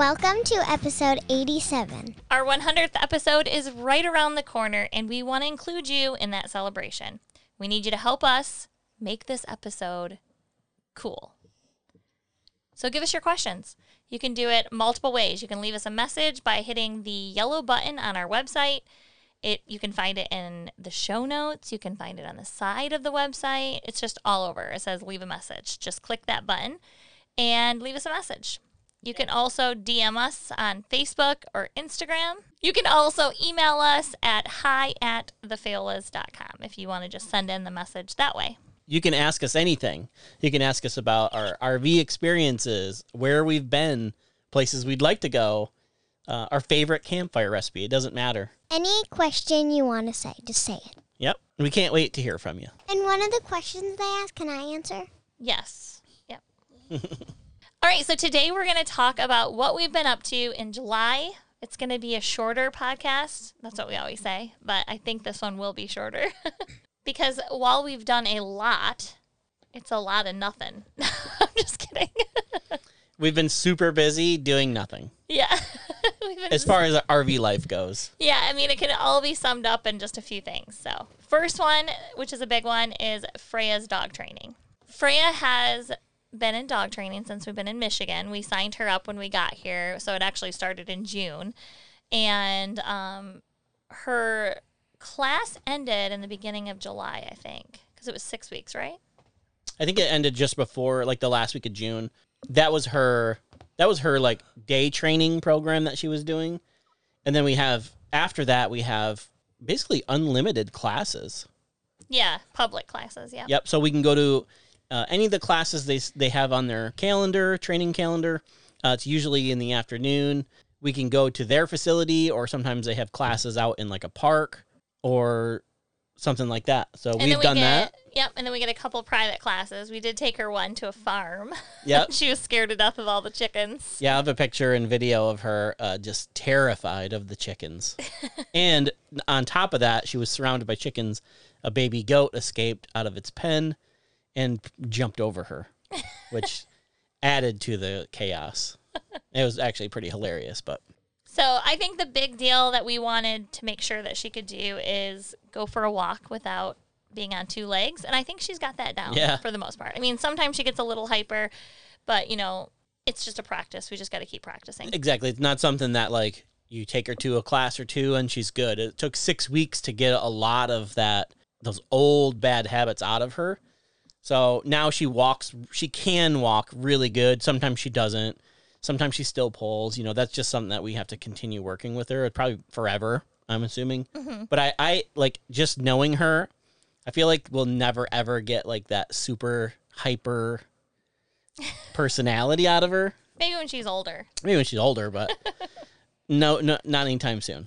Welcome to episode 87. Our 100th episode is right around the corner, and we want to include you in that celebration. We need you to help us make this episode cool. So give us your questions. You can do it multiple ways. You can leave us a message by hitting the yellow button on our website. It you can find it in the show notes. You can find it on the side of the website. It's just all over. It says leave a message. Just click that button and leave us a message. You can also DM us on Facebook or Instagram. You can also email us at hi at thefaiolas.com if you want to just send in the message that way. You can ask us anything. You can ask us about our RV experiences, where we've been, places we'd like to go, uh, our favorite campfire recipe. It doesn't matter. Any question you want to say, just say it. Yep. We can't wait to hear from you. And one of the questions they ask, can I answer? Yes. Yep. All right, so today we're going to talk about what we've been up to in July. It's going to be a shorter podcast. That's what we always say, but I think this one will be shorter because while we've done a lot, it's a lot of nothing. I'm just kidding. We've been super busy doing nothing yeah. As far as RV life goes. Yeah, I mean, it can all be summed up in just a few things. So, first one, which is a big one, is Freya's dog training. Freya has been in dog training since we've been in Michigan. We signed her up when we got here, so it actually started in June. And um, her class ended in the beginning of July, I think, because it was six weeks, right? I think it ended just before like the last week of June. That was her that was her like day training program that she was doing. And then we have after that we have basically unlimited classes. Yeah, public classes. Yeah. Yep, so we can go to uh, any of the classes they they have on their calendar, training calendar. Uh, it's usually in the afternoon. We can go to their facility or sometimes they have classes out in like a park or something like that. So And we've we done get, that. Yep, and then we get a couple private classes. We did take her one to a farm. Yep. she was scared to death of all the chickens. Yeah, I have a picture and video of her uh, just terrified of the chickens. and on top of that, she was surrounded by chickens. A baby goat escaped out of its pen and jumped over her, which added to the chaos. It was actually pretty hilarious, but So I think the big deal that we wanted to make sure that she could do is go for a walk without being on two legs. And I think she's got that down Yeah. for the most part. I mean, sometimes she gets a little hyper, but you know, it's just a practice. We just got to keep practicing. exactly, it's not something that like you take her to a class or two and she's good. It took six weeks to get a lot of that those old bad habits out of her. So now she walks. She can walk really good. Sometimes she doesn't. Sometimes she still pulls. You know, that's just something that we have to continue working with her. Probably forever. I'm assuming. But I, I like just knowing her. I feel like we'll never ever get like that super hyper personality out of her. Maybe when she's older. Maybe when she's older, but no, no, not anytime soon.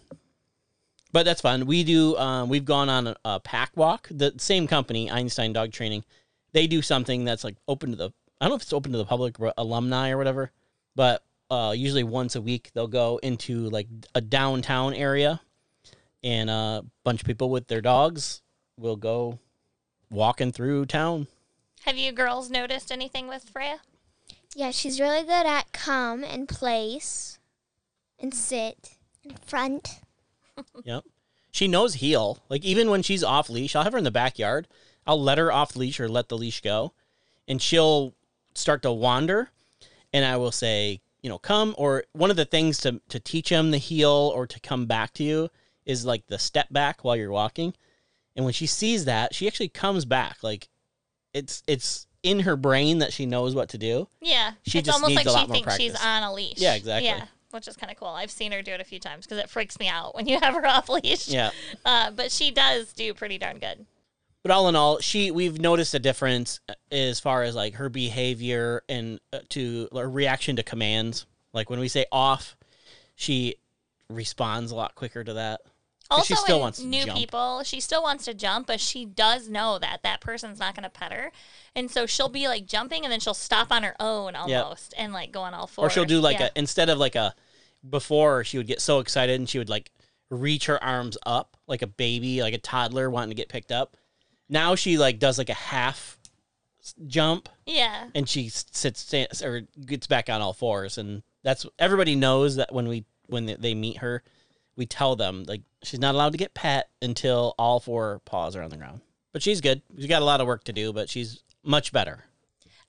But that's fun. We do. Um, we've gone on a, a pack walk. The same company, Einstein Dog Training, they do something that's like open to the. I don't know if it's open to the public, or alumni or whatever, but uh, usually once a week they'll go into like a downtown area, and a bunch of people with their dogs will go walking through town. Have you girls noticed anything with Freya? Yeah, she's really good at come and place and sit in front. Yep. She knows heel. Like even when she's off leash, I'll have her in the backyard. I'll let her off leash or let the leash go, and she'll start to wander, and I will say, you know, come. Or one of the things to to teach him the heel or to come back to you is like the step back while you're walking, and when she sees that, she actually comes back. Like it's it's in her brain that she knows what to do. Yeah. She it's just almost needs like a lot she more thinks she's practice. on a leash. Yeah, exactly. Yeah. Which is kind of cool. I've seen her do it a few times because it freaks me out when you have her off leash. Yeah. Uh, but she does do pretty darn good. But all in all, she we've noticed a difference as far as like her behavior and uh, to her reaction to commands. Like when we say off, she responds a lot quicker to that. Also, she still wants to new jump. people, she still wants to jump, but she does know that that person's not going to pet her, and so she'll be like jumping, and then she'll stop on her own almost, and like go on all fours. Or she'll do like Yeah. a instead of like a before she would get so excited and she would like reach her arms up like a baby, like a toddler wanting to get picked up. Now she like does like a half jump. Yeah. and she sits sta- or gets back on all fours. And that's everybody knows that when we when they- they meet her we tell them like she's not allowed to get pet until all four paws are on the ground. But she's good. She's got a lot of work to do but she's much better.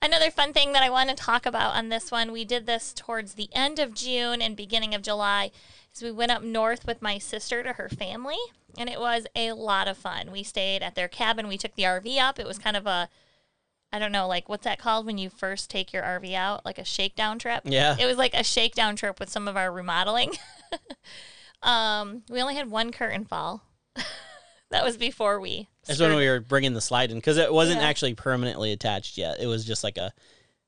Another fun thing that I want to talk about on this one, we did this towards the end of June and beginning of July, is we went up north with my sister to her family, and it was a lot of fun. We stayed at their cabin. We took the RV up. It was kind of a, I don't know, like what's that called when you first take your RV out? Like a shakedown trip? Yeah. It was like a shakedown trip with some of our remodeling. um, we only had one curtain fall. that was before we. that's when we were bringing the slide in because it wasn't Yeah. actually permanently attached yet it was just like a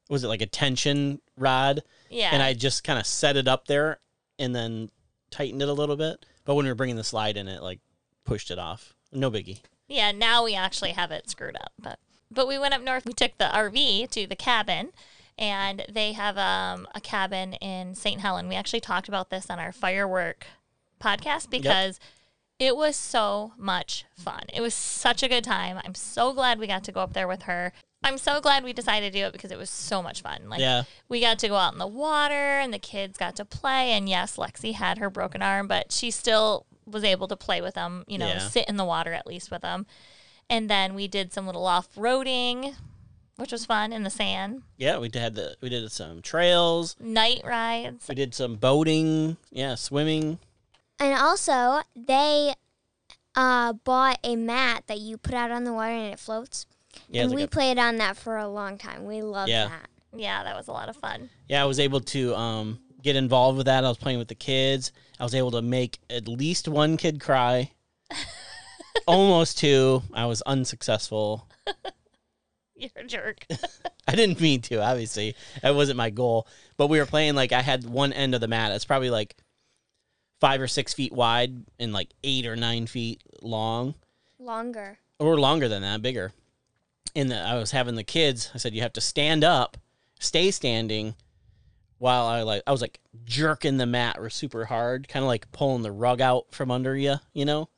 was it like a tension rod yeah. and i just kind of set it up there and then tightened it a little bit but when we were bringing the slide in it like pushed it off no biggie Yeah, now we actually have it screwed up. But but we went up north. We took the RV to the cabin, and they have um, a cabin in St. Helen. We actually talked about this on our firework podcast because it was so much fun. It was such a good time. I'm so glad we got to go up there with her. I'm so glad we decided to do it because it was so much fun. Like Yeah. we got to go out in the water and the kids got to play. And yes, Lexi had her broken arm, but she still was able to play with them, you know, Yeah. sit in the water at least with them. And then we did some little off roading, which was fun in the sand, Yeah, we had the we did some trails. night rides. We did some boating. Yeah, swimming. And also, they uh, bought a mat that you put out on the water and it floats. Yeah, and was we like a- played on that for a long time. We loved Yeah. that. Yeah, that was a lot of fun. yeah. I was able to um, get involved with that. I was playing with the kids. I was able to make at least one kid cry. Almost two. I was unsuccessful. You're a jerk. I didn't mean to. Obviously, that wasn't my goal. But we were playing like I had one end of the mat. It's probably like five or six feet wide and like eight or nine feet long. Longer. or longer than that, bigger. And the, I was having the kids. I said, "You have to stand up, stay standing." While I like, I was like jerking the mat or super hard, kind of like pulling the rug out from under you, you know.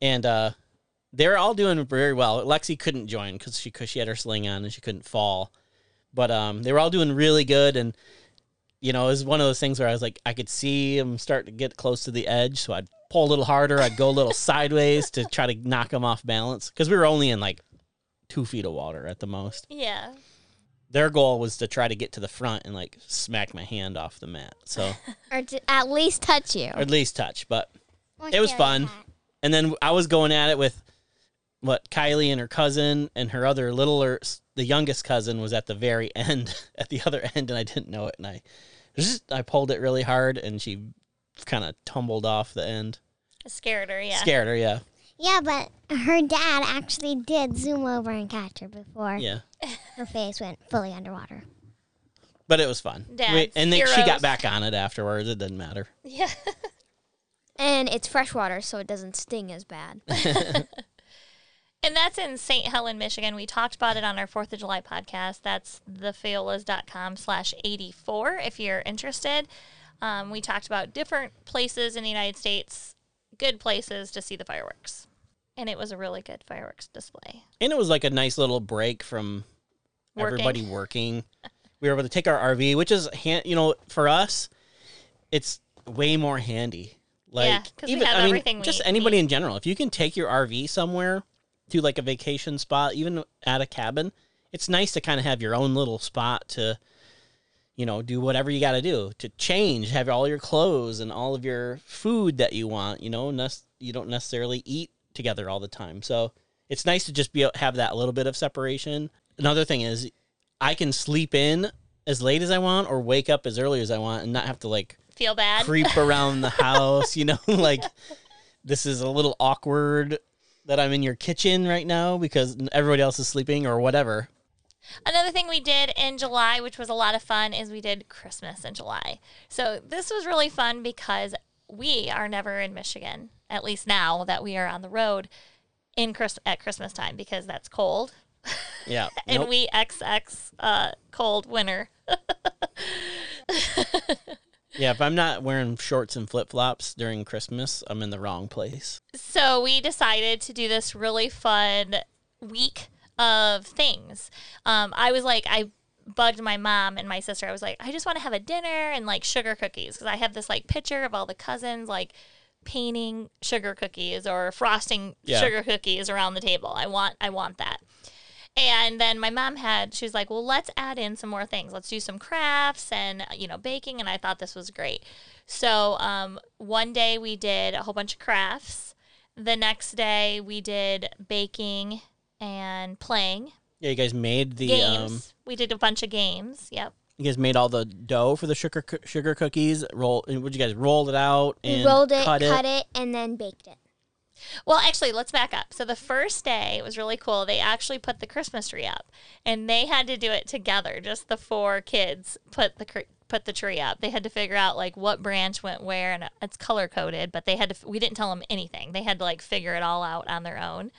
And uh, they're all doing very well. Lexi couldn't join because she cause she had her sling on and she couldn't fall, but um, they were all doing really good. And you know, it was one of those things where I was like, I could see them start to get close to the edge, so I'd pull a little harder. I'd go a little sideways to try to knock them off balance because we were only in like two feet of water at the most. yeah. Their goal was to try to get to the front and like smack my hand off the mat, so Or to at least touch you. or at least touch. But It was fun. and then I was going at it with what Kylie and her cousin and her other littler, the youngest cousin was at the very end, at the other end, and I didn't know it, and I just I pulled it really hard, and she kind of tumbled off the end. Scared her, yeah. Scared her, yeah, Yeah, but her dad actually did zoom over and catch her before yeah. her face went fully underwater. But it was fun. Dads, and then she heroes. got back on it afterwards. It didn't matter. Yeah. And it's freshwater, so it doesn't sting as bad. And that's in St. Helen, Michigan. We talked about it on our 4th of July podcast. That's thefaiolas.com slash 84 if you're interested. Um, we talked about different places in the United States, good places to see the fireworks. And it was a really good fireworks display. And it was like a nice little break from Working. everybody working. We were able to take our RV, which is hand, you know, for us, it's way more handy. Like Yeah, have everything we just anybody in general. If you can take your RV somewhere to like a vacation spot, even at a cabin, it's nice to kind of have your own little spot to, you know, do whatever you got to do to change, have all your clothes and all of your food that you want. You know, nec- you don't necessarily eat together all the time, so it's nice to just be have that little bit of separation. Another thing is, I can sleep in as late as I want or wake up as early as I want and not have to like Feel bad? creep around the house, you know, like this is a little awkward that I'm in your kitchen right now because everybody else is sleeping or whatever. Another thing we did in July, which was a lot of fun, is we did Christmas in July. So this was really fun because we are never in Michigan, at least now that we are on the road in Chris- at Christmas time because that's cold. Yeah. and Nope. we XX uh, cold winter. yeah. If I'm not wearing shorts and flip flops during Christmas, I'm in the wrong place. So we decided to do this really fun week of things. Um, I was like, I bugged my mom and my sister. I was like, I just want to have a dinner and like sugar cookies because I have this like picture of all the cousins like painting sugar cookies or frosting Yeah. sugar cookies around the table. I want, I want that. And then my mom had, she was like, well, let's add in some more things. Let's do some crafts and, you know, baking. And I thought this was great. So um, one day we did a whole bunch of crafts. The next day we did baking and playing Yeah. You guys made the games. um. we did a bunch of games. Yep. You guys made all the dough for the sugar coo- sugar cookies. Roll. and Would you guys rolled it out and we rolled it, cut cut, it? it. and then baked it. Well, actually, let's back up. So the first day was really cool. They actually put the Christmas tree up, and they had to do it together. Just the four kids put the cr- put the tree up. They had to figure out like what branch went where, and it's color coded. But they had to. f- We didn't tell them anything. They had to like figure it all out on their own.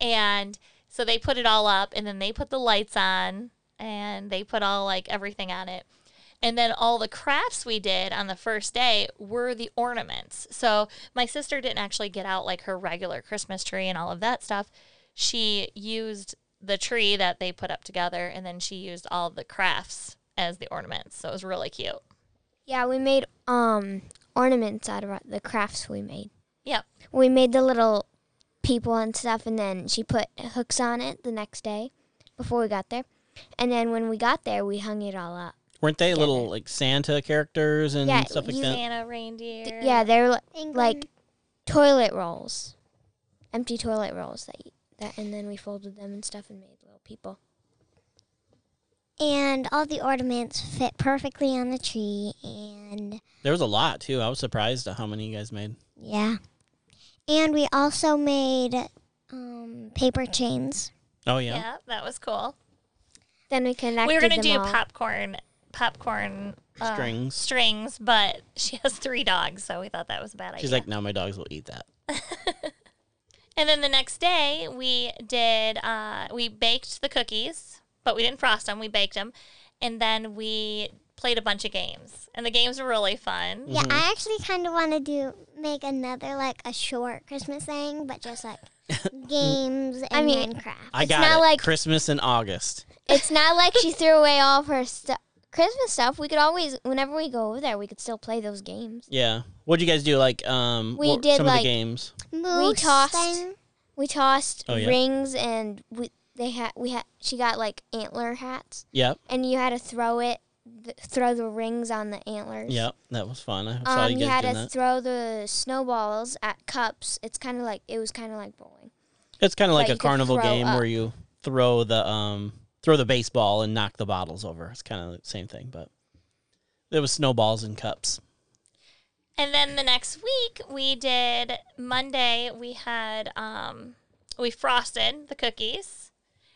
And so they put it all up, and then they put the lights on, and they put all like everything on it. And then all the crafts we did on the first day were the ornaments. So my sister didn't actually get out like her regular Christmas tree and all of that stuff. She used the tree that they put up together and then she used all the crafts as the ornaments. So it was really cute. Yeah, we made um ornaments out of the crafts we made. Yep. We made the little people and stuff, and then she put hooks on it the next day before we got there. And then when we got there, we hung it all up. Weren't they little like Santa characters and Yeah, stuff like you- that? Santa reindeer. Yeah, they're li- like toilet rolls, empty toilet rolls that, you, that, and then we folded them and stuff and made little people. and all the ornaments fit perfectly on the tree. And There was a lot too. I was surprised at how many you guys made. yeah. And we also made um, paper chains. Oh yeah. yeah. that was cool. Then we connected we were gonna them do all. popcorn popcorn uh, Strings. strings, but she has three dogs, so we thought that was a bad She's idea. She's like, no, my dogs will eat that. And then the next day, we did uh, we baked the cookies, but we didn't frost them. We baked them, and then we played a bunch of games, and the games were really fun. Yeah, Mm-hmm. I actually kind of want to do make another like a short Christmas thing, but just like games and I mean, Minecraft. I It's got not it. like- Christmas in August. It's not like she threw away all of her stuff. Christmas stuff. We could always, whenever we go over there, we could still play those games. Yeah. What'd you guys do? Like, um, We what- did, some of like- the games. Moose tossed- thing. We tossed Oh, yeah. rings, and we they had we had she got like antler hats, Yep. and you had to throw it, th- throw the rings on the antlers. Yep. That was fun. I saw Um, you you, guys had doing to that. throw the snowballs at cups. It's kind of like it was kind of like bowling. It's kind of like a carnival game up. where you throw the um throw the baseball and knock the bottles over. It's kind of the same thing, but it was snowballs and cups. And then the next week, we did Monday. We had um, we frosted the cookies,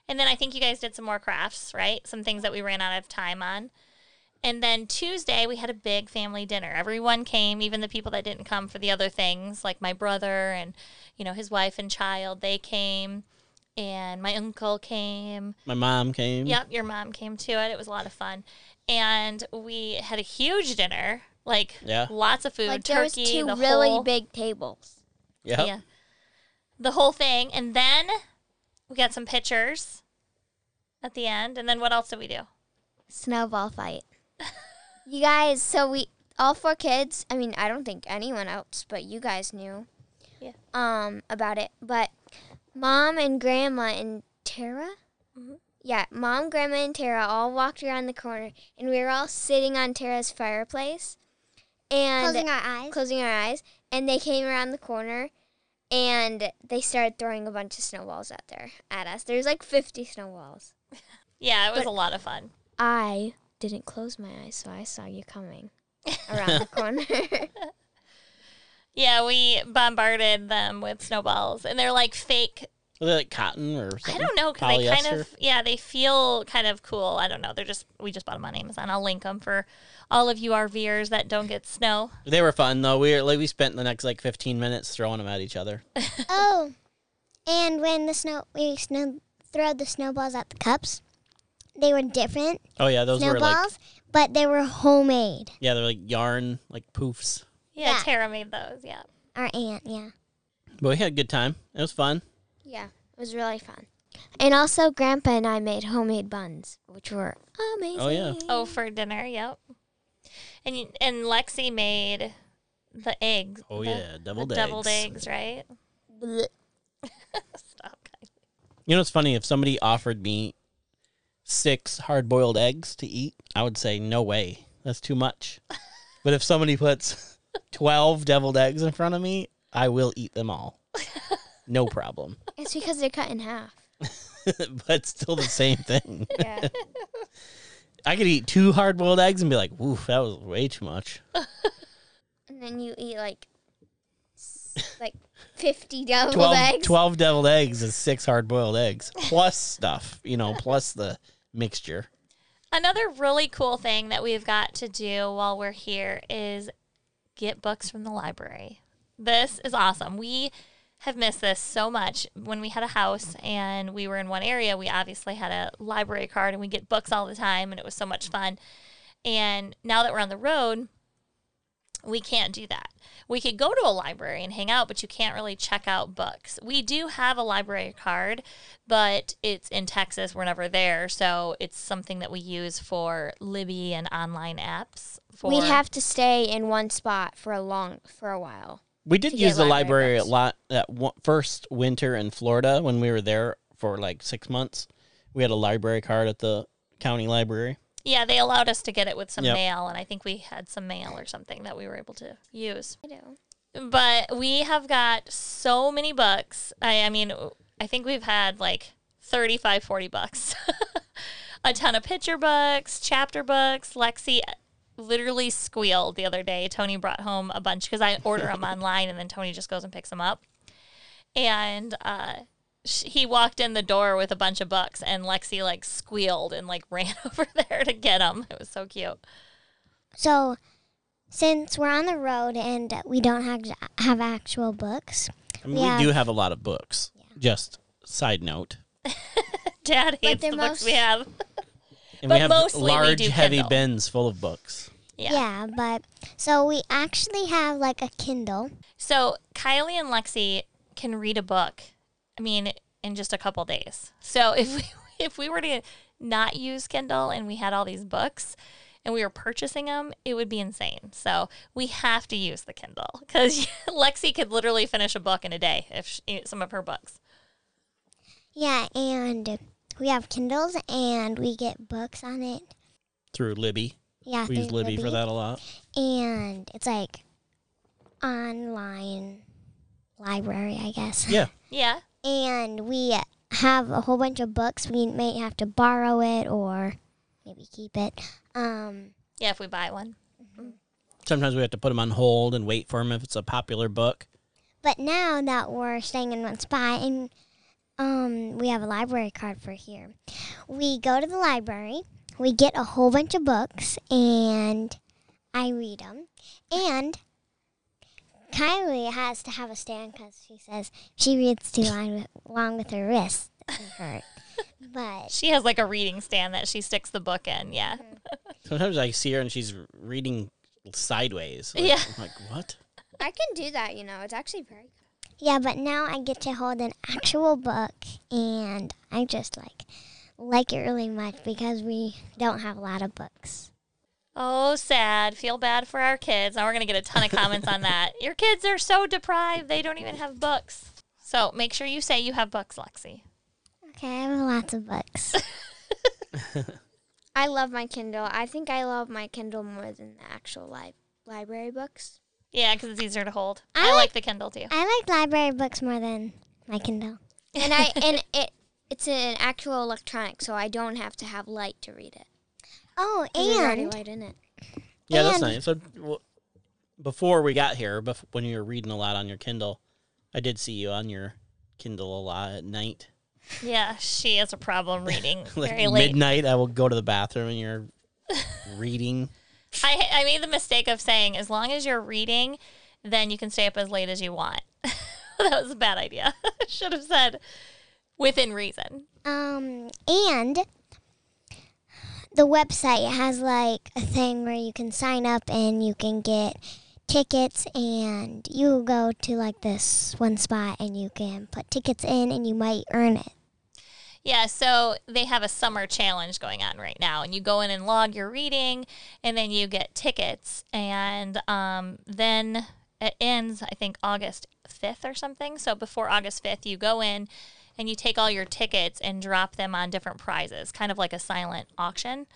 and then I think you guys did some more crafts, right? Some things that we ran out of time on. And then Tuesday, we had a big family dinner. Everyone came, even the people that didn't come for the other things, like my brother and, you know, his wife and child. They came, and my uncle came. My mom came. Yep, your mom came to it. It was a lot of fun. And we had a huge dinner, like Yeah. lots of food, like there was turkey, two the really whole, big tables. Yep. yeah, the whole thing. And then we got some pictures at the end. And then what else did we do? Snowball fight. You guys, so we all four kids. I mean, I don't think anyone else, but you guys knew. Yeah. Um, about it, but mom and grandma and Tara. Mhm. Yeah, mom, grandma, and Tara all walked around the corner, and we were all sitting on Tara's fireplace, and Closing our eyes. closing our eyes, and they came around the corner, and they started throwing a bunch of snowballs out there at us. There's like 50 snowballs. Yeah, it was But- a lot of fun. I didn't close my eyes, so I saw you coming around the corner. Yeah, we bombarded them with snowballs, and they're like fake Was they like cotton or something? I don't know because they kind Polyester? of yeah they feel kind of cool. I don't know. They're just we just bought them on Amazon. I'll link them for all of you RVers that don't get snow. They were fun though. We were, like we spent the next like 15 minutes throwing them at each other. Oh, and when the snow we snow throw the snowballs at the cups, they were different Oh yeah, those were like snowballs, but they were homemade. yeah, they're like yarn like poofs. Yeah, Yeah. Tara made those. Yeah. Our aunt, yeah. But we had a good time. It was fun. Yeah, it was really fun. And also, Grandpa and I made homemade buns, which were amazing. Oh, yeah. Oh, for dinner. Yep. And y- and Lexi made the eggs. Oh the- yeah, the deviled eggs. deviled eggs, right? Blech. Stop. You know it's funny? If somebody offered me six hard boiled eggs to eat, I would say no way. That's too much. but if somebody puts 12 deviled eggs in front of me, I will eat them all. No problem. It's because they're cut in half. but still the same thing. Yeah. I could eat two hard boiled eggs and be like, "Woof, that was way too much." and then you eat like s- like 50 deviled 12, eggs. 12 deviled eggs is six hard boiled eggs plus stuff, you know, plus the mixture. Another really cool thing that we've got to do while we're here is get books from the library. This is awesome. We have missed this so much. When we had a house and we were in one area, we obviously had a library card and we get books all the time and it was so much fun. And now that we're on the road, we can't do that. We could go to a library and hang out, but you can't really check out books. We do have a library card, but it's in Texas. We're never there. So it's something that we use for Libby and online apps. For, We'd have to stay in one spot for a long for a while. We did use the library library a lot that one, first winter in Florida when we were there for like six months. We had a library card at the county library. Yeah, they allowed us to get it with some Yep. mail, and I think we had some mail or something that we were able to use. I do. But we have got so many books. I, I mean, I think we've had like 35, 40 bucks. a ton of picture books, chapter books. Lexi literally squealed the other day. Tony brought home a bunch because I order them online and then Tony just goes and picks them up. And uh, he walked in the door with a bunch of books and Lexi like squealed and like ran over there to get them. It was so cute. So, since we're on the road and we don't have have actual books, I mean, Yeah. we do have a lot of books. Just side note. Dad hates they're books we have. And But we have mostly we large, do heavy Kindle. bins full of books. Yeah. yeah. but so we actually have like a Kindle. So Kylie and Lexi can read a book. I mean, in just a couple days. So if we if we were to not use Kindle and we had all these books and we were purchasing them, it would be insane. So we have to use the Kindle because Lexi could literally finish a book in a day if she, eh, some of her books. Yeah, and we have Kindles and we get books on it. Through Libby. Yeah, We use through Libby for that a lot. And it's like online library, I guess. Yeah. Yeah. And we have a whole bunch of books. We may have to borrow it or maybe keep it. Um, Yeah, if we buy one. Sometimes we have to put them on hold and wait for them if it's a popular book. but now that we're staying in one spot and um, we have a library card for here, we go to the library. We get a whole bunch of books and I read them. And Kylie has to have a stand because she says she reads too long with, long with her wrists hurt. but She has like a reading stand that she sticks the book in. Yeah. Mm-hmm. Sometimes I see her and she's reading sideways. Like, Yeah. I'm like, what? I can do that, you know. It's actually very good. Yeah, but now I get to hold an actual book, and I just like like it really much because we don't have a lot of books. Oh, sad. Feel bad for our kids. Now we're going to get a ton of comments on that. Your kids are so deprived, they don't even have books. So make sure you say you have books, Lexi. Okay, I have lots of books. I love my Kindle. I think I love my Kindle more than the actual li- library books. Yeah, because it's easier to hold. I I, like- like the Kindle too. I like library books more than my Kindle. And I and it it's an actual electronic, so I don't have to have light to read it. Oh, 'Cause There's already and light in it. Yeah, that's nice. So w- before we got here, bef- when you were reading a lot on your Kindle, I did see you on your Kindle a lot at night. Yeah, she has a problem reading Like very late. midnight, I will go to the bathroom and you're reading. I I made the mistake of saying as long as you're reading, then you can stay up as late as you want. that was a bad idea. Should have said within reason. Um, and the website has like a thing where you can sign up and you can get tickets and you go to like this one spot and you can put tickets in and you might earn it. Yeah, so they have a summer challenge going on right now, and you go in and log your reading, and then you get tickets, and um, then it ends, I think, August 5th or something. So before August 5th, you go in and you take all your tickets and drop them on different prizes, kind of like a silent auction.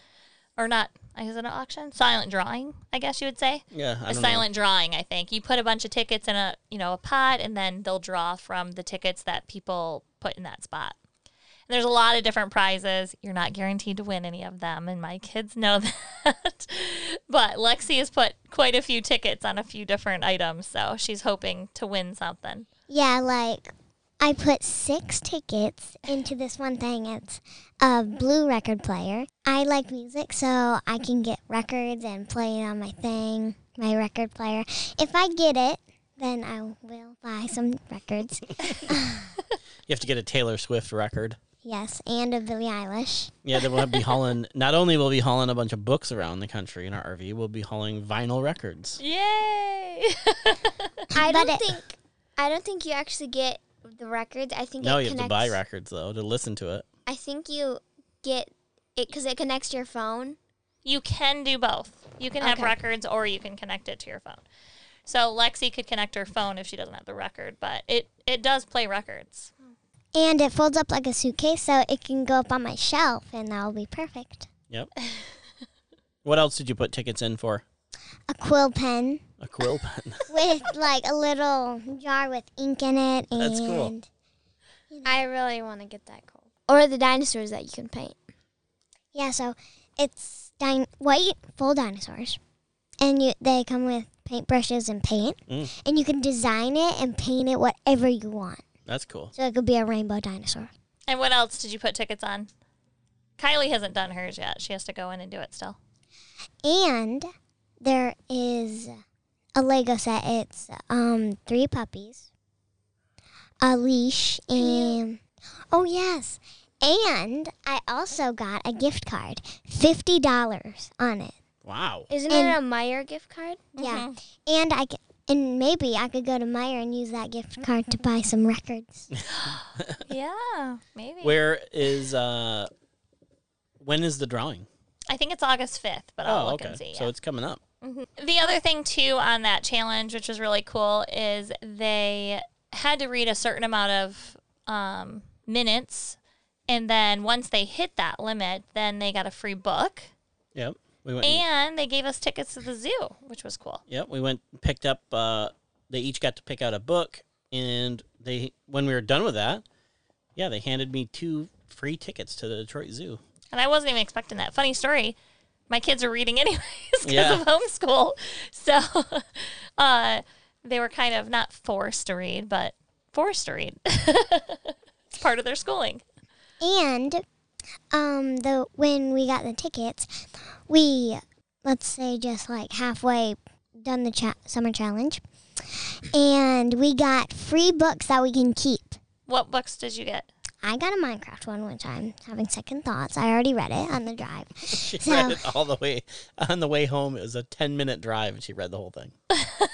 Or not, is it an auction? Silent drawing, I guess you would say Yeah, I a don't know. silent drawing i think you put a bunch of tickets in a you know a pot and then they'll draw from the tickets that people put in that spot and there's a lot of different prizes you're not guaranteed to win any of them and my kids know that but lexi has put quite a few tickets on a few different items so she's hoping to win something Yeah, like I put six tickets into this one thing. It's a blue record player. I like music, so I can get records and play it on my thing, my record player. If I get it, then I will buy some records. You have to get a Taylor Swift record. yes, and a Billie Eilish. Yeah, then we'll be hauling. Not only will we be hauling a bunch of books around the country in our RV, we'll be hauling vinyl records. yay I But don't it- think I don't think you actually get the records. I think No, it you have to buy records though to listen to it. I think you get it because it connects to your phone. You can do both. You can have Okay. records or you can connect it to your phone. So Lexi could connect her phone if she doesn't have the record, but it, it does play records. And it folds up like a suitcase, so it can go up on my shelf, and that'll be perfect. Yep. what else did you put tickets in for? A quill pen A quill pen. with like a little jar with ink in it, and That's cool. I really want to get that cool. Or the dinosaurs that you can paint. Yeah, so it's din- white full dinosaurs, and you they come with paintbrushes and paint, Mm. and you can design it and paint it whatever you want. That's cool. So it could be a rainbow dinosaur. And what else did you put tickets on? Kylie hasn't done hers yet. She has to go in and do it still. And there is a Lego set. It's um three puppies, a leash, and oh yes, and I also got a gift card, fifty dollars on it. Wow. Isn't And- it a Meijer gift card? Yeah, and I c- and maybe I could go to Meijer and use that gift card to buy some records. Yeah, maybe. Where is uh when is the drawing? I think it's August 5th, but I'll oh, look okay. and see. So it's coming up. The other thing too on that challenge, which was really cool, is they had to read a certain amount of um, minutes, and then once they hit that limit, then they got a free book, Yep. We went and- and they gave us tickets to the zoo, which was cool. Yep, we went and picked up. Uh, they each got to pick out a book, and they when we were done with that, yeah, they handed me two free tickets to the Detroit Zoo. And I wasn't even expecting that. Funny story. My kids are reading anyways because Yeah. of homeschool. So uh, they were kind of not forced to read, but forced to read. it's part of their schooling. And um, the when we got the tickets, we let's say just like halfway done the cha- summer challenge, and we got free books that we can keep. What books did you get? I got a Minecraft one, which I'm having second thoughts. I already read it on the drive. She So- read it all the way on the way home. It was a ten minute drive, and she read the whole thing.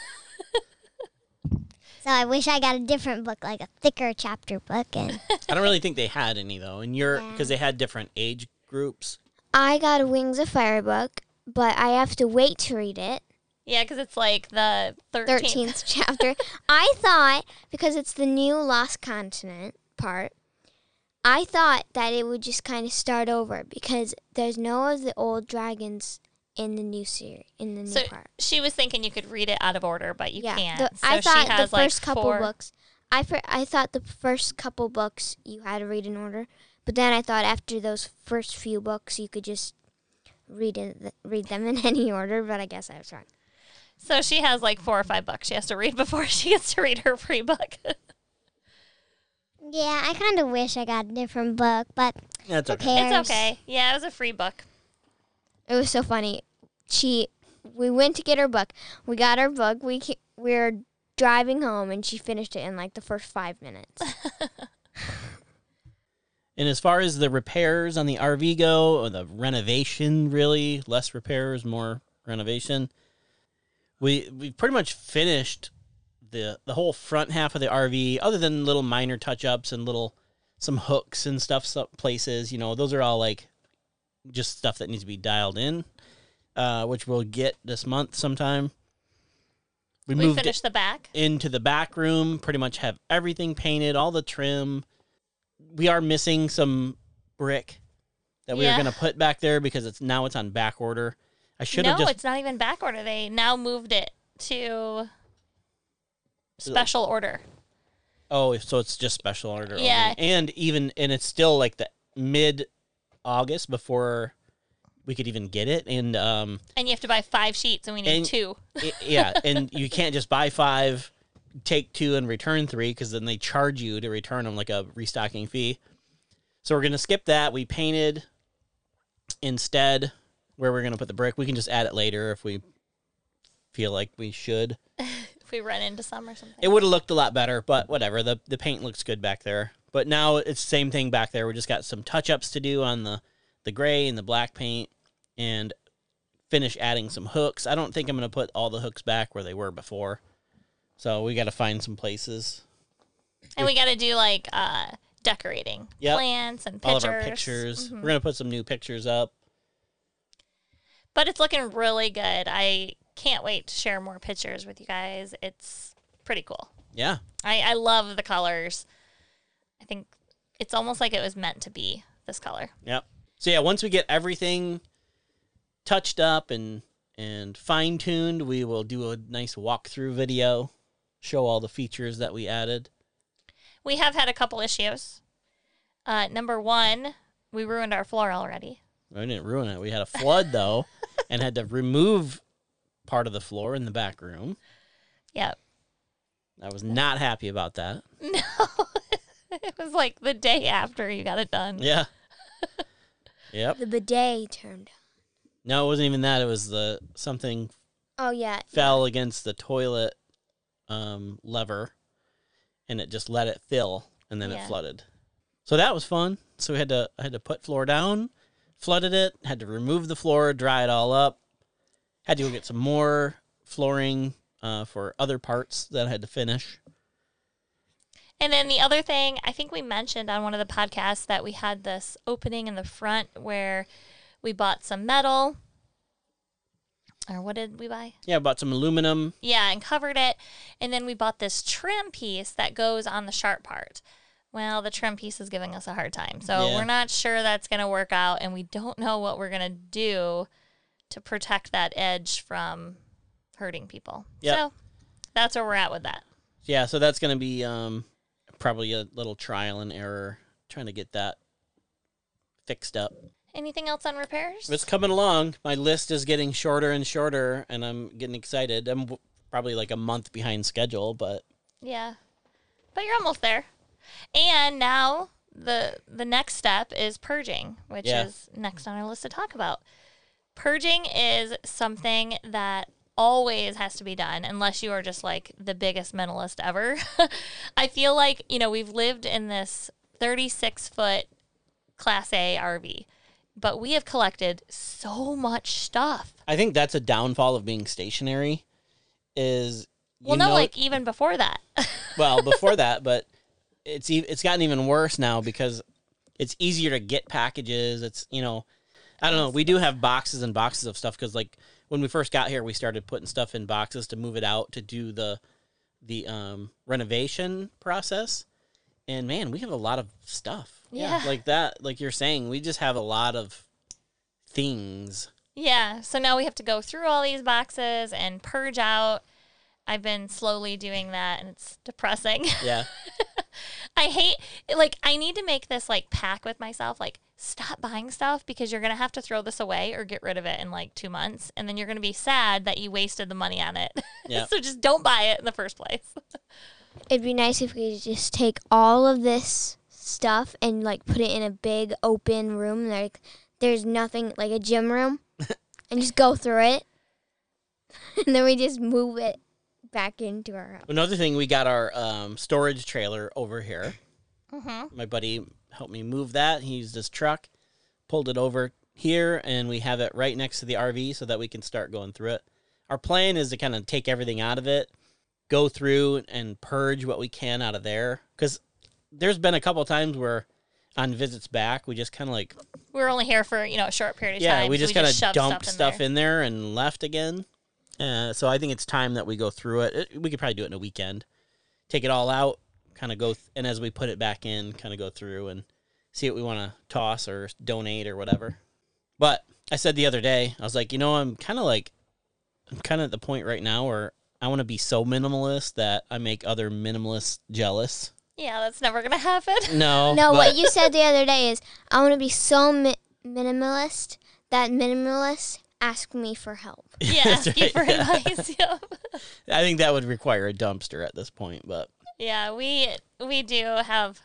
So I wish I got a different book, like a thicker chapter book. And I don't really think they had any though, and you're Yeah. because they had different age groups. I got a Wings of Fire book, but I have to wait to read it. Yeah, because it's like the 13th. Thirteenth chapter. I thought because it's the new Lost Continent part, I thought that it would just kind of start over because there's no of the old dragons in the new series in the new So part. she was thinking you could read it out of order, but you yeah, can't. the- so I she thought the has, like, first couple four- books. I fir- I thought the first couple books you had to read in order, but then I thought after those first few books you could just read it, read them in any order. But I guess I was wrong. So she has like four or five books she has to read before she gets to read her free book. Yeah, I kind of wish I got a different book, but That's who okay. cares? It's okay. Yeah, it was a free book. It was so funny. She, we went to get her book. We got her book. We ca- we were driving home, and she finished it in like the first five minutes. And as far as the repairs on the RV go, or the renovation, really less repairs, more renovation. We we pretty much finished the the whole front half of the RV, other than little minor touch ups and little some hooks and stuff, some places. You know, those are all like just stuff that needs to be dialed in, uh, which we'll get this month sometime. We, We moved finished the back. into the back room, pretty much have everything painted, all the trim. We are missing some brick that we Yeah. are going to put back there because it's now it's on back order. I should No, have just it's not even back order. They now moved it to special order. oh, so it's just special order. only. Yeah. and even and it's still like the mid August before we could even get it, and um, And you have to buy five sheets, and we need And- two. i- yeah, and you can't just buy five, take two, and return three because then they charge you to return them like a restocking fee. So we're gonna skip that. We painted instead where we're gonna put the brick. We can just add it later if we feel like we should. If we run into some or something. It would have looked a lot better, but whatever. The the paint looks good back there. But now it's the same thing back there. We just got some touch ups to do on the the gray and the black paint and finish adding some hooks. I don't think I'm gonna put all the hooks back where they were before. So we gotta find some places. and we got to do like uh, decorating Yep. plants and All of our pictures. Mhm. We're gonna put some new pictures up. But it's looking really good. I can't wait to share more pictures with you guys. It's pretty cool. Yeah. I, I love the colors. I think it's almost like it was meant to be this color. Yep. So yeah, once we get everything touched up and and fine tuned, we will do a nice walkthrough video, show all the features that we added. We have had a couple issues. Uh, number one, we ruined our floor already. We didn't ruin it. We had a flood though, and had to remove part of the floor in the back room. Yep. I was not happy about that. No. it was like the day after you got it done. Yeah. yep. the bidet turned. No, it wasn't even that. It was the something Oh yeah, fell against the toilet um, lever, and it just let it fill, and then Yeah. it flooded. So that was fun. So we had to I had to put floor down, flooded it, had to remove the floor, dry it all up, had to go get some more flooring uh, for other parts that I had to finish. And then the other thing, I think we mentioned on one of the podcasts that we had this opening in the front where we bought some metal. Or what did we buy? Yeah, bought some aluminum. Yeah, and covered it. And then we bought this trim piece that goes on the sharp part. Well, the trim piece is giving us a hard time. So Yeah. we're not sure that's going to work out. And we don't know what we're going to do to protect that edge from hurting people. Yep. So that's where we're at with that. Yeah, so that's going to be um, probably a little trial and error trying to get that fixed up. Anything else on repairs? It's coming along. My list is getting shorter and shorter, and I'm getting excited. I'm w- probably like a month behind schedule, but Yeah. But you're almost there. And now the the next step is purging, which Yeah. is next on our list to talk about. Purging is something that always has to be done unless you are just like the biggest minimalist ever. I feel like, you know, we've lived in this 36 foot class A RV, but we have collected so much stuff. I think that's a downfall of being stationary. Is you Well, no, know- like even before that. well before that, but it's it's gotten even worse now because it's easier to get packages. It's you know, I don't know. We do have boxes and boxes of stuff because like when we first got here, we started putting stuff in boxes to move it out to do the the um, renovation process. And man, we have a lot of stuff. Yeah. like that. Like you're saying, we just have a lot of things. Yeah, so now we have to go through all these boxes and purge out. I've been slowly doing that and it's depressing. Yeah, I hate like I need to make this like pack with myself like stop buying stuff because you're going to have to throw this away or get rid of it in like 2 months and then you're going to be sad that you wasted the money on it. Yeah. so just don't buy it in the first place. it'd be nice if we could just take all of this stuff and like put it in a big open room. Like there's nothing like a gym room, and just go through it, and then we just move it back into our house. Another thing, we got our um, storage trailer over here. Mm-hmm. My buddy helped me move that. He used his truck, pulled it over here, and we have it right next to the RV so that we can start going through it. Our plan is to kind of take everything out of it, go through and purge what we can out of there. Because there's been a couple times where on visits back, we just kind of like, We were only here for you know a short period of yeah, time. we so just kind of dumped in stuff there. in there and left again. Uh, so I think it's time that we go through it. it. We could probably do it in a weekend. Take it all out, kind of go, th- and as we put it back in, kind of go through and see what we want to toss or donate or whatever. But I said the other day, I was like, you know, I'm kind of like, I'm kind of at the point right now where I want to be so minimalist that I make other minimalists jealous. Yeah, that's never gonna happen. No, No, but- what you said the other day is I want to be so mi- minimalist that minimalists ask me for help. yeah, That's ask you for yeah. advice. Yep. I think that would require a dumpster at this point, but Yeah, we we do have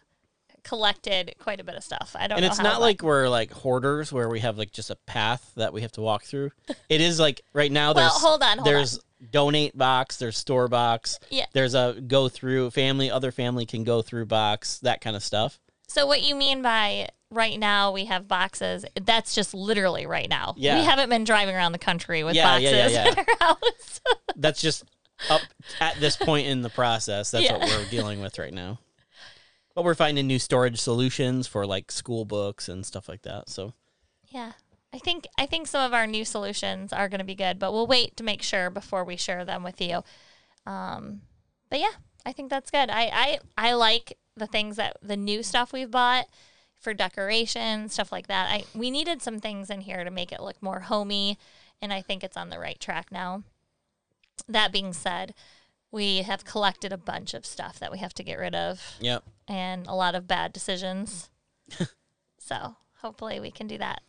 collected quite a bit of stuff. I don't and know it's how, not like we're like hoarders where we have like just a path that we have to walk through. It is like right now Well, there's hold on, hold there's donate box, there's store box, Yeah. there's a go through family, other family can go through box, that kind of stuff. So what you mean by right now we have boxes? That's just literally right now. Yeah. We haven't been driving around the country with Yeah, boxes yeah, yeah, yeah. in our house. That's just up at this point in the process. That's what we're dealing with right now. But we're finding new storage solutions for like school books and stuff like that. So yeah. I think I think some of our new solutions are going to be good, but we'll wait to make sure before we share them with you. Um, but yeah, I think that's good. I, I I like the things that the new stuff we've bought for decoration stuff like that. I we needed some things in here to make it look more homey, and I think it's on the right track now. That being said, we have collected a bunch of stuff that we have to get rid of yep. and a lot of bad decisions. so hopefully we can do that.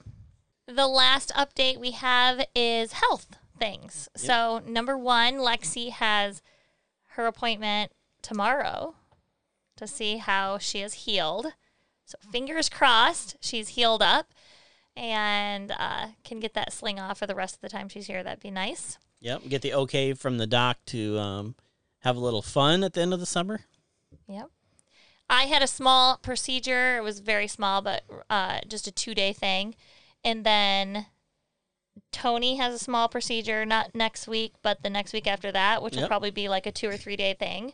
The last update we have is health things. So number one, Lexi has her appointment tomorrow to see how she is healed. So fingers crossed she's healed up and uh, can get that sling off for the rest of the time she's here. That'd be nice. Yep. Get the okay from the doc to um, have a little fun at the end of the summer. Yep. I had a small procedure. It was very small, but uh, just a two day thing. And then Tony has a small procedure, not next week, but the next week after that, which will probably be like a two or three day thing.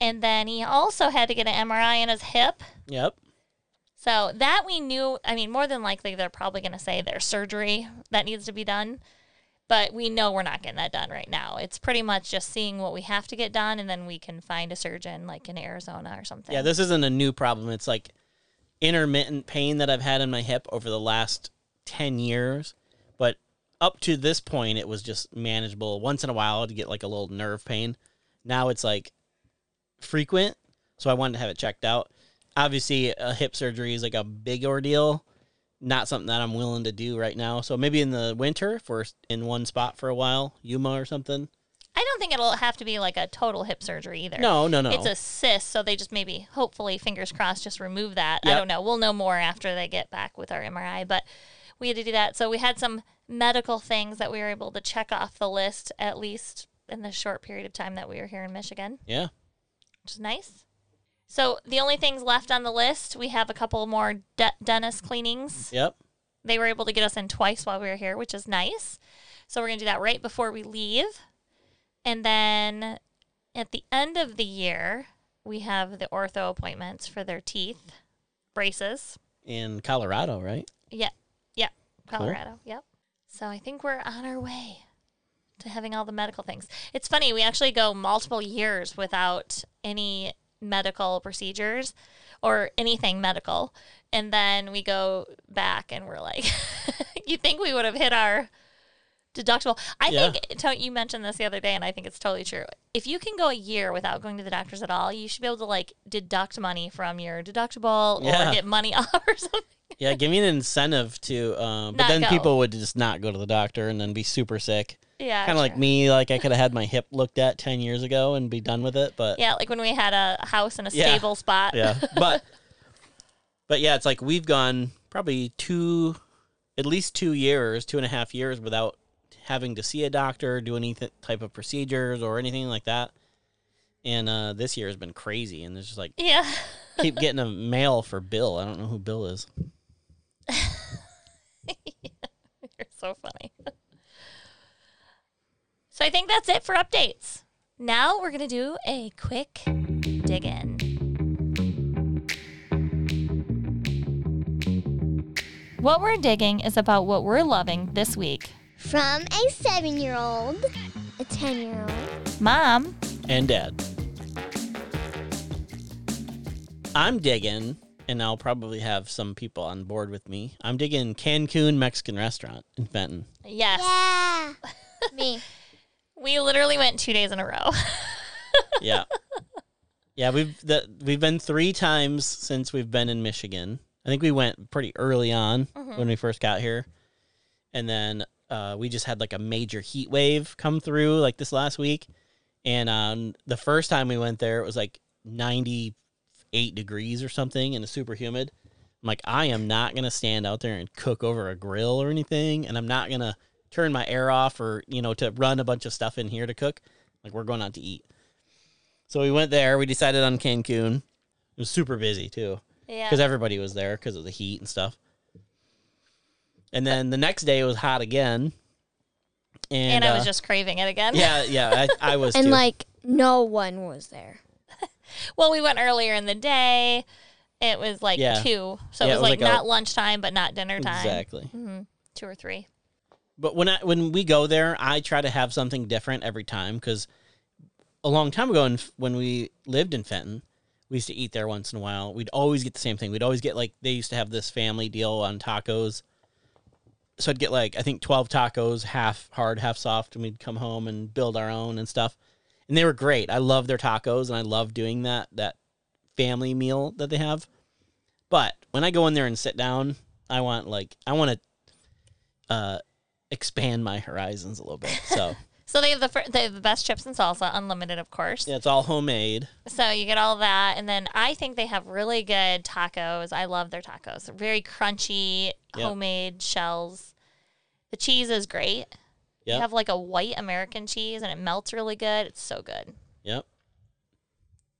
And then he also had to get an MRI in his hip. Yep. So that we knew, I mean, more than likely they're probably going to say there's surgery that needs to be done. But we know we're not getting that done right now. It's pretty much just seeing what we have to get done, and then we can find a surgeon like in Arizona or something. Yeah, this isn't a new problem. It's like intermittent pain that I've had in my hip over the last 10 years. But up to this point, it was just manageable. Once in a while, I'd get like a little nerve pain. Now it's like frequent. So I wanted to have it checked out. Obviously, a hip surgery is like a big ordeal. Not something that I'm willing to do right now. So maybe in the winter, if we're in one spot for a while, Yuma or something. I don't think it'll have to be like a total hip surgery either. No, no, no. It's a cyst, so they just maybe, hopefully, fingers crossed, just remove that. I don't know. We'll know more after they get back with our MRI, but we had to do that. So we had some medical things that we were able to check off the list, at least in the short period of time that we were here in Michigan, yeah. Which is nice. So the only things left on the list, we have a couple more de- dentist cleanings. Yep. They were able to get us in twice while we were here, which is nice. So we're going to do that right before we leave. And then at the end of the year, we have the ortho appointments for their teeth braces. In Colorado, right? Yeah. Yeah. Colorado. Yep. So I think we're on our way to having all the medical things. It's funny, we actually go multiple years without any medical procedures or anything medical. And then we go back and we're like, you think we would have hit our deductible. I Yeah. think you mentioned this the other day, and I think it's totally true. If you can go a year without going to the doctors at all, you should be able to like deduct money from your deductible Yeah. or get money off or something. Yeah, give me an incentive to. Um, but then go. people would just not go to the doctor and then be super sick. Yeah, kind of like me. Like I could have had my hip looked at ten years ago and be done with it. But Yeah, like when we had a house in a Yeah. stable spot. yeah, but but yeah, it's like we've gone probably two, at least two years, two and a half years without having to see a doctor, do any th- type of procedures or anything like that. And uh, this year has been crazy, and it's just like Yeah. keep getting a mail for Bill. I don't know who Bill is. You're so funny. So I think that's it for updates. Now we're going to do a quick dig in. What we're digging is about what we're loving this week. From a seven year old. A 10 year old. Mom, and dad. I'm digging, and I'll probably have some people on board with me. I'm digging Cancun Mexican restaurant in Fenton. yes. Yeah. We literally went two days in a row. Yeah, yeah. We've the, we've been three times since we've been in Michigan. I think we went pretty early on when we first got here, and then uh, we just had like a major heat wave come through like this last week. And um, the first time we went there, it was like 98 degrees or something, and it's super humid. I'm like, I am not gonna stand out there and cook over a grill or anything, and I'm not gonna turn my air off or you know to run a bunch of stuff in here to cook. Like we're going out to eat. So we went there. We decided on Cancun. It was super busy too yeah. because everybody was there because of the heat and stuff. And then the next day it was hot again, and, And, I was uh, just craving it again. yeah, yeah, I, I was And too. like, no one was there. Well, we went earlier in the day. It was like Yeah. two. So Yeah, it was, like, a- not lunchtime, but not dinner time. exactly. hmm Two or three. But when I when we go there, I try to have something different every time because a long time ago, in, when we lived in Fenton, we used to eat there once in a while. We'd always get the same thing. We'd always get like they used to have this family deal on tacos. So I'd get like I think twelve tacos, half hard, half soft, and we'd come home and build our own and stuff. And they were great. I love their tacos, and I love doing that that family meal that they have. But when I go in there and sit down, I want like I want to uh, expand my horizons a little bit. So So they have the fir- they have the best chips and salsa, unlimited, of course. yeah, it's all homemade. So you get all that, and then I think they have really good tacos. I love their tacos. Very crunchy, Yep. homemade shells. The cheese is great. You Yep. have like a white American cheese, and it melts really good. It's so good. Yep.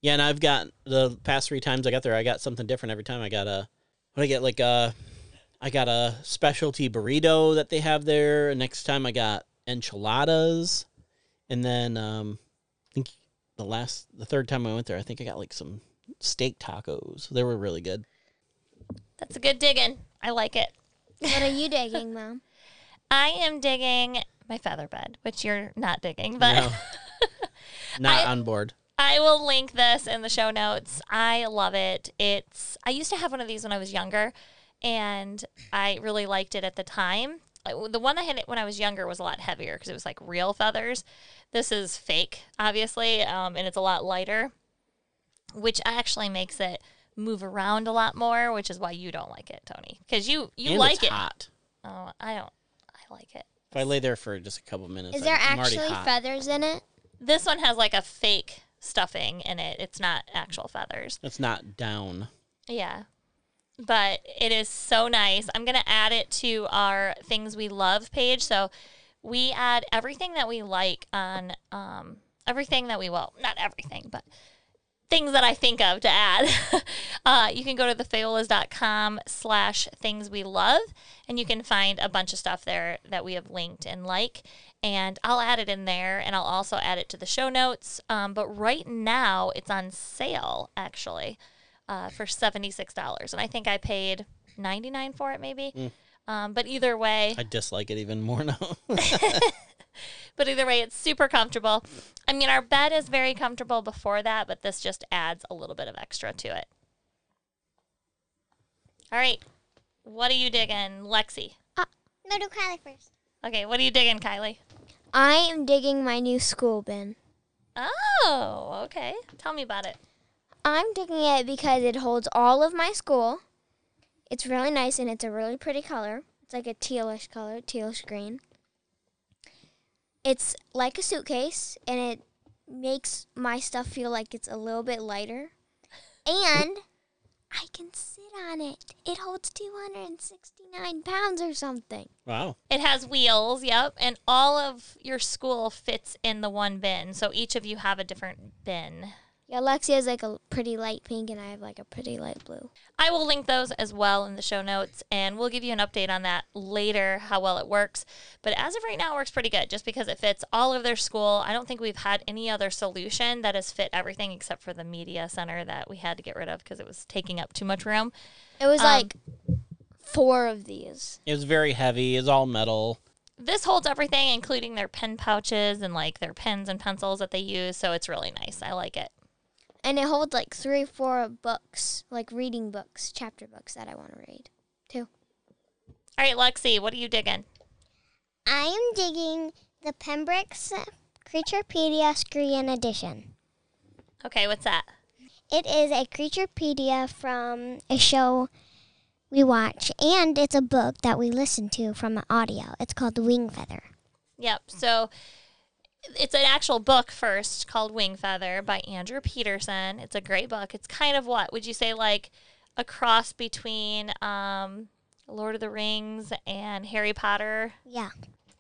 Yeah, and I've got the past three times I got there, I got something different every time. I got a what I get like a I got a specialty burrito that they have there. And next time I got enchiladas, and then um, I think the last the third time I went there, I think I got like some steak tacos. They were really good. That's a good digging. I like it. What are you digging, Mom? I am digging my feather bed, which you're not digging, but No. Not I- on board. I will link this in the show notes. I love it. It's I used to have one of these when I was younger, and I really liked it at the time. The one I had when I was younger was a lot heavier because it was like real feathers. This is fake, obviously, um, and it's a lot lighter, which actually makes it move around a lot more. Which is why you don't like it, Tony, because you you and like it's it. hot. Oh, I don't. I like it. If I lay there for just a couple minutes, Is there I'm actually hot. feathers in it? This one has like a fake stuffing in it. It's not actual feathers. It's not down. Yeah. But it is so nice. I'm going to add it to our things we love page. So we add everything that we like on um, everything that we, well, not everything, but things that I think of to add. uh, you can go to thefaiolas.com slash things we love and you can find a bunch of stuff there that we have linked and like. And I'll add it in there and I'll also add it to the show notes. Um, but right now it's on sale actually uh, for $76. And I think I paid 99 for it maybe. Um, but either way, I dislike it even more now. but either way, it's super comfortable. I mean, our bed is very comfortable before that, but this just adds a little bit of extra to it. All right. What are you digging, Lexi? No, do Kylie first. Okay, what are you digging, Kylie? I am digging my new school bin. Oh, okay. Tell me about it. I'm taking it because it holds all of my school. It's really nice and it's a really pretty color. It's like a tealish color, tealish green. It's like a suitcase and it makes my stuff feel like it's a little bit lighter. And I can sit on it. It holds 269 pounds or something. Wow. It has wheels, yep, and all of your school fits in the one bin. So each of you have a different bin. Yeah, Lexi has like a pretty light pink and I have like a pretty light blue. I will link those as well in the show notes, and we'll give you an update on that later, how well it works. But as of right now, it works pretty good just because it fits all of their school. I don't think we've had any other solution that has fit everything except for the media center that we had to get rid of because it was taking up too much room. It was Um, like four of these. It was very heavy. It's all metal. This holds everything, including their pen pouches and like their pens and pencils that they use. So it's really nice. I like it. And it holds like three or four books, like reading books, chapter books that I want to read. Too. All right, Lexi, what are you digging? I am digging the Pembrick's Creaturepedia Screen Edition. Okay, what's that? It is a Creaturepedia from a show we watch, and it's a book that we listen to from an audio. It's called The Wing Feather. Yep. So it's an actual book first called Wing Feather by Andrew Peterson. It's a great book. It's kind of what would you say like a cross between um, Lord of the Rings and Harry Potter Yeah.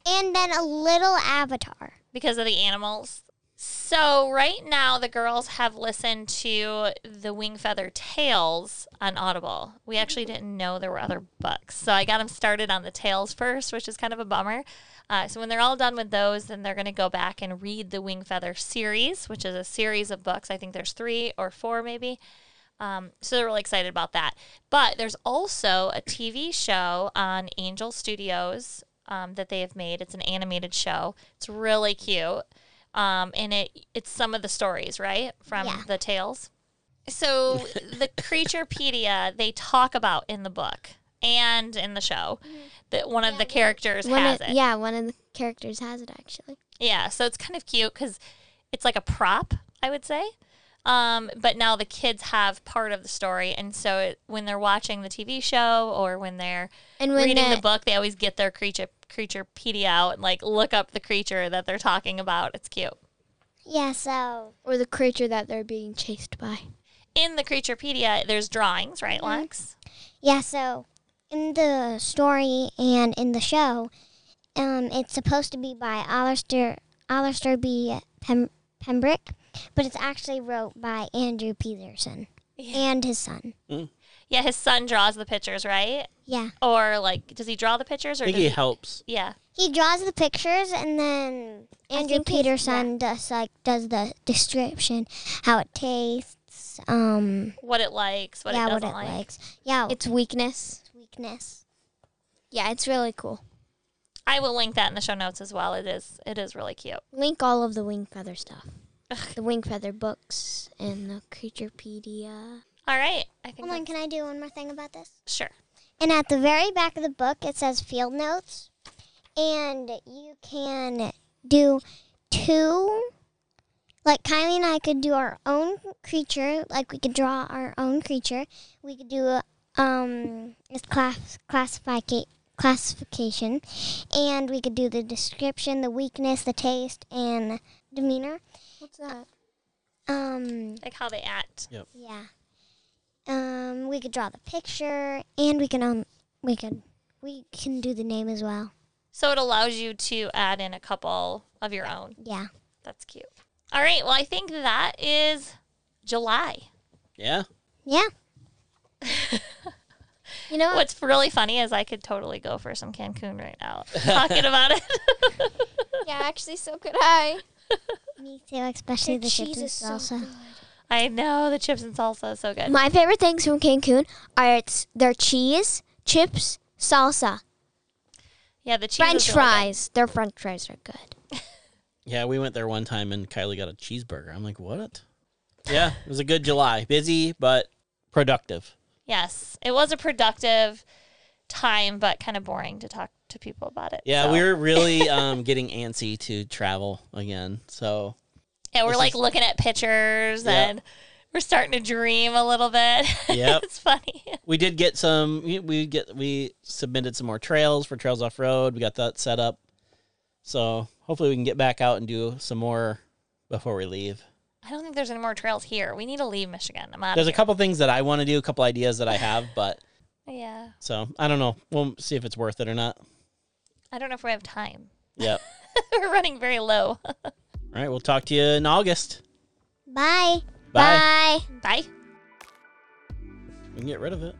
And then a little avatar. because of the animals. So right now the girls have listened to the Wing Feather Tales on Audible. We actually didn't know there were other books, so I got them started on the Tales first, which is kind of a bummer. Uh, so when they're all done with those, then they're going to go back and read the Wing Feather series, which is a series of books. I think there's three or four maybe. Um, so they're really excited about that. But there's also a TV show on Angel Studios um, that they have made. It's an animated show. It's really cute. Um, and it it's some of the stories, right, from Yeah. the tales. So the Creaturepedia they talk about in the book and in the show that one of the characters One has of, it. Yeah, one of the characters has it actually. Yeah, so it's kind of cute because it's like a prop, I would say. Um, but now the kids have part of the story, and so it, when they're watching the TV show or when they're And when reading the, the book, they always get their creature creaturepedia out and like look up the creature that they're talking about. It's cute. Yeah, so or the creature that they're being chased by. In the creaturepedia, there's drawings, right, Lex? yeah, so in the story and in the show, um, it's supposed to be by Alistair Alistair B. Pem- Pembrick, but it's actually wrote by Andrew Peterson Yeah. and his son. Yeah, his son draws the pictures, right? Yeah, Or like, does he draw the pictures or I think does he he? helps. Yeah. he draws the pictures, and then Andrew think his- Peterson does like does the description, how it tastes, um, What it likes, what yeah, it what doesn't it like. likes, yeah, Its weakness. weakness. Yeah, it's really cool. I will link that in the show notes as well. It is it is really cute. Link all of the wing feather stuff. The wing feather books and the creaturepedia. All right. I think Hold on, can I do one more thing about this? sure. And at the very back of the book, it says field notes. And you can do two, like Kylie and I could do our own creature, like we could draw our own creature. We could do a, um, its class, classifica- classification. And we could do the description, the weakness, the taste, and demeanor. What's that? Um, Like how they act. yeah. Um, we could draw the picture, and we can um, We could. We can do the name as well. So it allows you to add in a couple of your own. Yeah. That's cute. All right. Well, I think that is July. Yeah. Yeah. You know? What's really funny is I could totally go for some Cancun right now talking about it. Yeah, actually, so could I. Me too, especially Their the chips and is so salsa. I know the chips and salsa is so good. My favorite things from Cancun are its their cheese, chips, salsa, Yeah, the cheese. French is really good. fries. Their French fries are good. Yeah, we went there one time and Kylie got a cheeseburger. I'm like, what? Yeah, it was a good July. Busy, but productive. Yes, it was a productive time, but kind of boring to talk to people about it. Yeah, so. we were really um, getting antsy to travel again. So yeah, we're like is- looking at pictures Yeah. and we're starting to dream a little bit. Yeah, it's funny. we did get some. We, get we submitted some more trails for Trails Off Road. We got that set up. So hopefully we can get back out and do some more before we leave. I don't think there's any more trails here. We need to leave Michigan. I'm out There's a couple things that I want to do, a couple ideas that I have, but. Yeah. so I don't know. We'll see if it's worth it or not. I don't know if we have time. Yep. we're running very low. All right, we'll talk to you in August. Bye. Bye. Bye. Bye. We can get rid of it.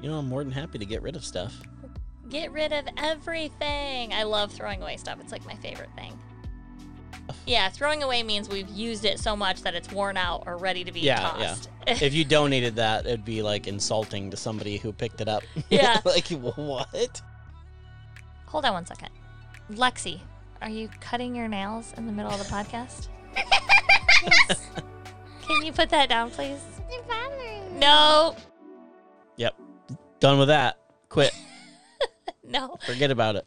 You know, I'm more than happy to get rid of stuff. Get rid of everything. I love throwing away stuff. It's like my favorite thing. Yeah, throwing away means we've used it so much that it's worn out or ready to be Yeah, tossed. if you donated that, it'd be like insulting to somebody who picked it up. Yeah. like what? Hold on one second. Lexi, are you cutting your nails in the middle of the podcast? Can you put that down, please? They're bothering me. No. Yep. Done with that. Quit. No. Forget about it.